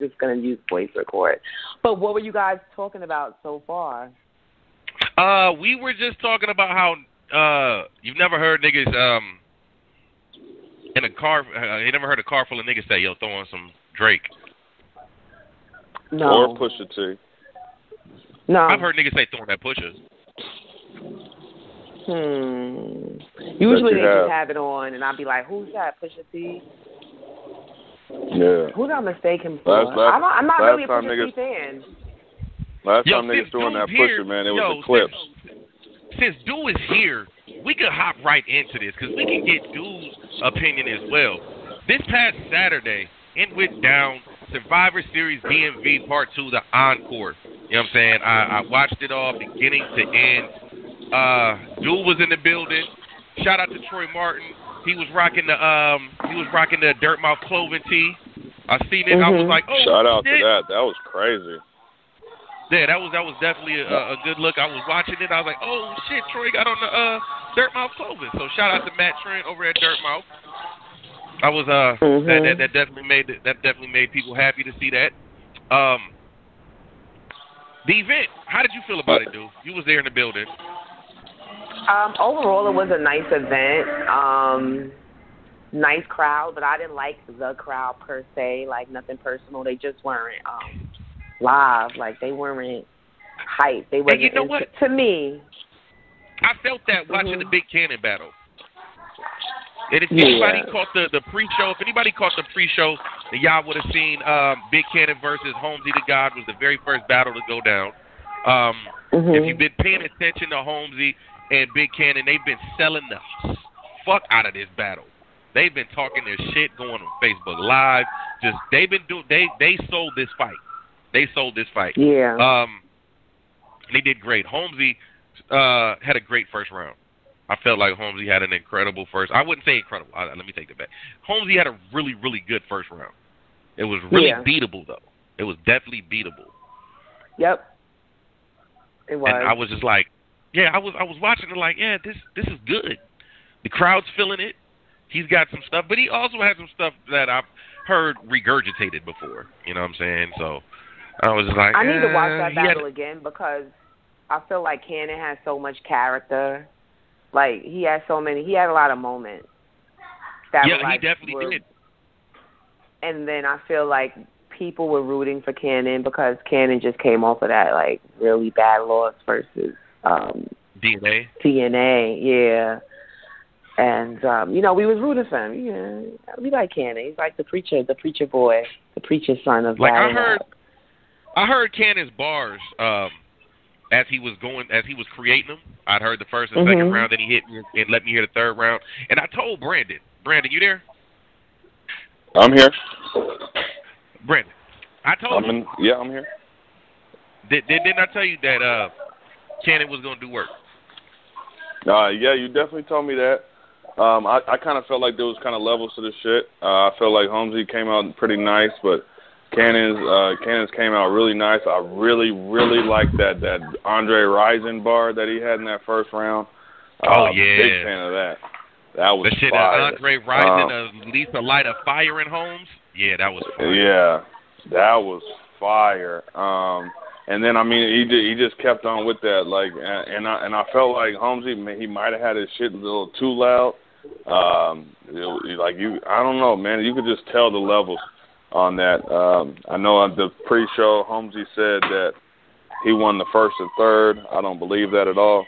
just gonna use voice record. But what were you guys talking about so far? Uh, we were just talking about how uh you've never heard niggas um in a car. Uh, you never heard a car full of niggas say, "Yo, throw on some Drake." No. Or Pusha T. No. I've heard niggas say throwing that Pusha. Hmm. Usually you they have. just have it on, and I'll be like, "Who's that? Pusha T? Yeah. Who did I mistake him for? Last- last- I'm not, I'm not really a time Pusha T fan. Last Yo, time niggas since doing that Dude's here- Pusha, man, it was yo, Eclipse. Since, since Dude is here, we could hop right into this because we can get Dude's opinion as well. This past Saturday, it went down Survivor Series DMV Part 2, the Encore. You know what I'm saying? I, I watched it all beginning to end. Uh, Dude was in the building. Shout out to Troy Martin. He was rocking the um he was rocking the Dirt Mouth cloven tee. I seen it. I was Mhm. like, oh Shout out shit. to that. That was crazy. Yeah, that was that was definitely a, a good look. I was watching it. I was like, oh shit, Troy got on the uh, Dirt Mouth clothing. So shout out to Matt Trent over at Dirt Mouth. I was uh that, Mhm. that that definitely made that definitely made people happy to see that. Um, the event. How did you feel about it, dude? You was there in the building. Um, overall, it was a nice event. Um, nice crowd, but I didn't like the crowd per se. Like nothing personal. They just weren't um, live. Like they weren't hype. They weren't. you know into- what? to me. I felt that watching Mhm. the Big Cannon battle. And if Yeah. anybody caught the the pre-show, if anybody caught the pre-show, then y'all would have seen um, Big Cannon versus Holmesy the God was the very first battle to go down. Um, Mhm. If you've been paying attention to Holmesy and Big Cannon, they've been selling the fuck out of this battle. They've been talking their shit, going on Facebook Live. Just they've been doing. They they sold this fight. They sold this fight. yeah. Um, they did great. Holmesy uh, had a great first round. I felt like Holmesy had an incredible first. I wouldn't say incredible. Uh, let me take that back. Holmesy had a really, really good first round. It was really Yeah. beatable though. It was definitely beatable. yep. It was. And I was just like, yeah, I was I was watching it like, yeah, this this is good. The crowd's feeling it. He's got some stuff, but he also has some stuff that I've heard regurgitated before. You know what I'm saying? So I was just like, I need to watch that had- battle again because I feel like Cannon has so much character. Like he has so many. He had a lot of moments. That Yeah, were, like, he definitely were- did. And then I feel like people were rooting for Cannon because Cannon just came off of that like really bad loss versus um DNA. TNA. Yeah. And um, you know, we was rooting for him. Yeah, we like Cannon. He's like the preacher, the preacher boy, the preacher's son of Like I heard, Rap. I heard Cannon's bars um, as he was going, as he was creating them. I'd heard the first and second Mhm. round, then he hit me and let me hear the third round. And I told Brandon, Brandon, you there? I'm here. Brandon, I told I'm you. in. Yeah, I'm here. Did, did, didn't I tell you that uh, Cannon was going to do work? Uh, yeah, you definitely told me that. Um, I, I kind of felt like there was kind of levels to the shit. Uh, I felt like Holmesy came out pretty nice, but Cannon's uh, Cannon's came out really nice. I really, really liked that that Andre Rison bar that he had in that first round. Oh, Uh, yeah. big fan of that. That was The shit fire. that Andre Rison Um, uh, Lisa light of fire in Holmes. Yeah, that was fire. Yeah, that was fire. Um, and then I mean, he did, he just kept on with that, like, and, and I and I felt like Holmesy, he might have had his shit a little too loud. Um, it, like you, I don't know, man. You could just tell the levels on that. Um, I know on the pre-show, Holmesy said that he won the first and third. I don't believe that at all.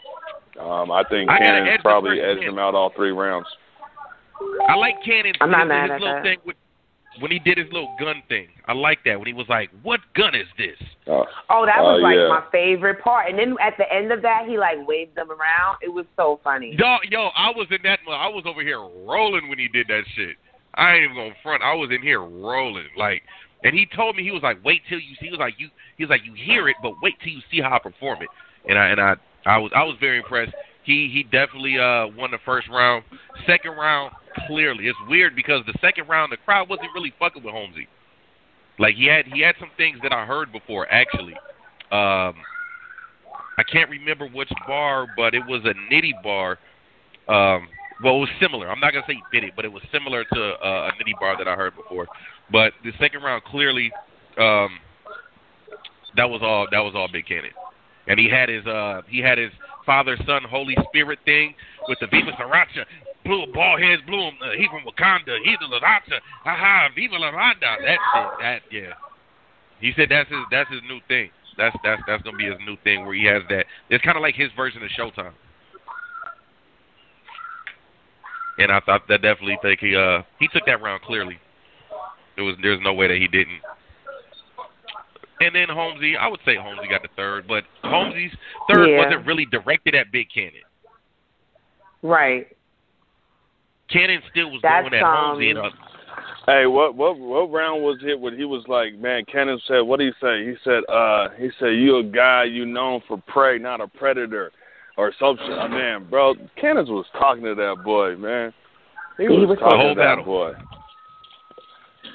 Um, I think I Cannon edge probably edged him out all three rounds. I like Cannon. I'm not mad at little that. thing with, when he did his little gun thing. I like that when he was like, "What gun is this?" Uh, Oh, that was like yeah. my favorite part. And then at the end of that, he like waved them around. It was so funny. Yo, yo, I was in that. I was over here rolling when he did that shit. I ain't even gonna front. I was in here rolling, like, and he told me he was like, "Wait till you see." He was like, "You," he was like, "You hear it, but wait till you see how I perform it." And I and I, I was I was very impressed. He he definitely uh won the first round. Second round, clearly, it's weird because the second round the crowd wasn't really fucking with Holmesy. Like he had he had some things that I heard before actually. Um, I can't remember which bar, but it was a nitty bar. Um, well, it was similar. I'm not gonna say he did it, but it was similar to uh, a nitty bar that I heard before. But the second round, clearly, um, that was all. That was all Big Cannon, and he had his uh he had his Father, Son, Holy Spirit thing with the Viva Sriracha. Blue ball heads, blew him. Uh, he from Wakanda. He's the Lavata. Aha, Viva La Lavanda. That shit. That yeah. He said that's his that's his new thing. That's that's that's gonna be his new thing where he has that. It's kind of like his version of Showtime. And I thought that definitely think he uh he took that round clearly. There was there's no way that he didn't. And then Holmesy, I would say Holmesy got the third, but Holmesy's third Yeah. wasn't really directed at Big Cannon. Right. Cannon still was That's, going at Holmesy and um, uh, Hey, what what what round was it when he was like, man, Cannon said, what did he say? He said, uh, he said, you a guy you known for prey, not a predator, or something. Man, bro, Cannons was talking to that boy, man. He was, He was talking The whole to that battle. boy.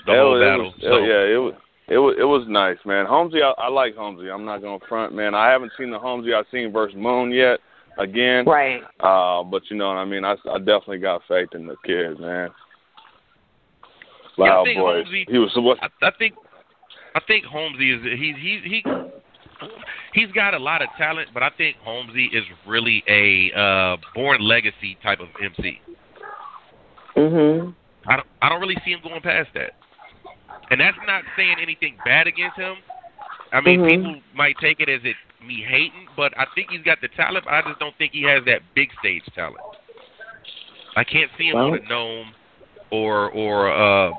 the It whole was- it battle. was- so yeah, it was. It was it was nice, man. Holmesy, I, I like Holmesy. I'm not gonna front, man. I haven't seen the Holmesy I've seen versus Moon yet. Again, Right. uh, but you know what I mean. I, I definitely got faith in the kid, man. Yeah, Loud think boy. Holmesy- He was what? I, I think I think Holmesy is he he he he's got a lot of talent, but I think Holmesy is really a uh born legacy type of MC. Mhm. I don't I don't really see him going past that. And that's not saying anything bad against him. I mean, Mhm. people might take it as it me hating, but I think he's got the talent. I just don't think he has that big stage talent. I can't see him on a NOME or or uh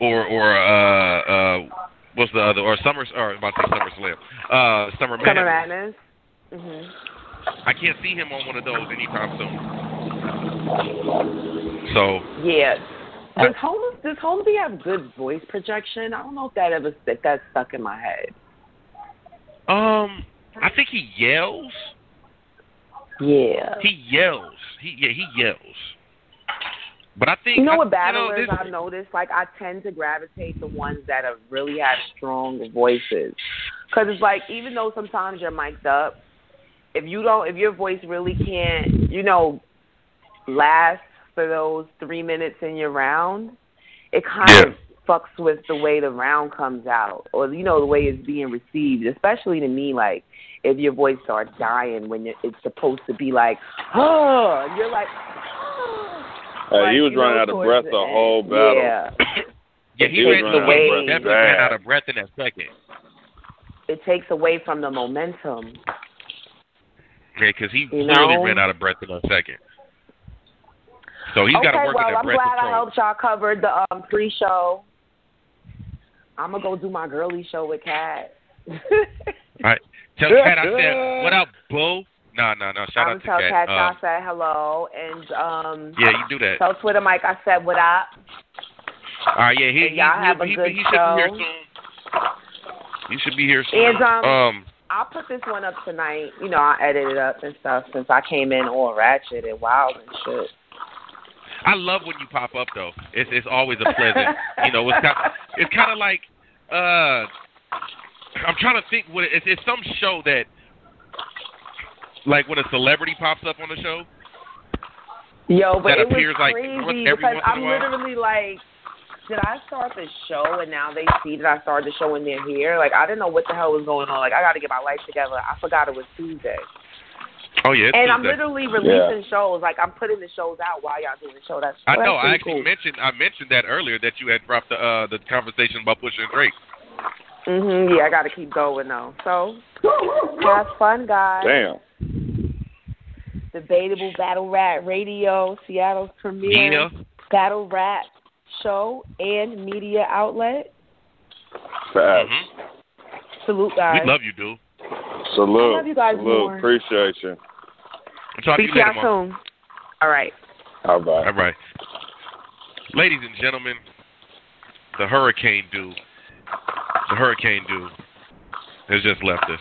or or uh uh what's the other or summer or I'm about to say Summer Slam. Uh Summer Summer Madness. Madness. Mhm. I can't see him on one of those anytime soon. So Yeah. Does Holmes does Holmesy have good voice projection? I don't know if that ever if that stuck in my head. Um I think he yells. Yeah. He yells. He yeah, he yells. But I think You know I- what battle you know, is? I've noticed. Like I tend to gravitate to ones that have really have strong voices, because it's like even though sometimes you're mic'd up, if you don't, if your voice really can't, you know, last for those three minutes in your round, it kind Yeah. of fucks with the way the round comes out, or you know the way it's being received. Especially to me, like if your voice starts dying when you're, it's supposed to be like, oh, you're like. Hey, like, he was you running out of breath the the end. whole battle. Yeah, yeah, he, he ran, running he out of breath definitely ran out of breath in that second. it takes away from the momentum. Yeah, because he You clearly know? ran out of breath in a second. So he's okay, got to work well, on that I'm breath glad I control. helped y'all cover the um, pre-show. I'm gonna go do my girly show with Kat. All right. Tell Kat I said, "What up, Boo?" No, no, no. Shout I'm out to tell Kat. Kat Uh, I said hello, and um, yeah, you do that. tell Twitter Mike I said what up. All right, yeah, he and y'all he, have a he, good he should be here show. soon. He should be here soon. And, um, um I'll put this one up tonight. You know, I edit it up and stuff since I came in all ratchet and wild and shit. I love when you pop up though. It's it's always a pleasant. you know, it's kind it's kind of like uh I'm trying to think what it, it's, it's some show that like when a celebrity pops up on the show. Yo, but That it was appears, like, crazy every because once in a I'm literally like, did I start the show and now they see that I started the show and they're here? Like I didn't know what the hell was going on. Like I got to get my life together. I forgot it was Tuesday, Oh yeah, and I'm Tuesday. literally releasing shows. Like I'm putting the shows out while y'all doing the show. That's I know. I actually cool. mentioned I mentioned that earlier that you had dropped the uh the conversation about Pusha and Drake. Mhm. Yeah, I got to keep going though. So have fun, guys. Damn. Debatable Battle Rap Radio, Seattle's premier Nina, battle rap show and media outlet. Facts. hmm Salute, guys. we love you, dude. Salute. I love you guys Salute. more. Appreciate you. I'll talk to you later, y'all Mom. soon. All right. All right. All right. Ladies and gentlemen, the hurricane dude, the hurricane dude has just left us.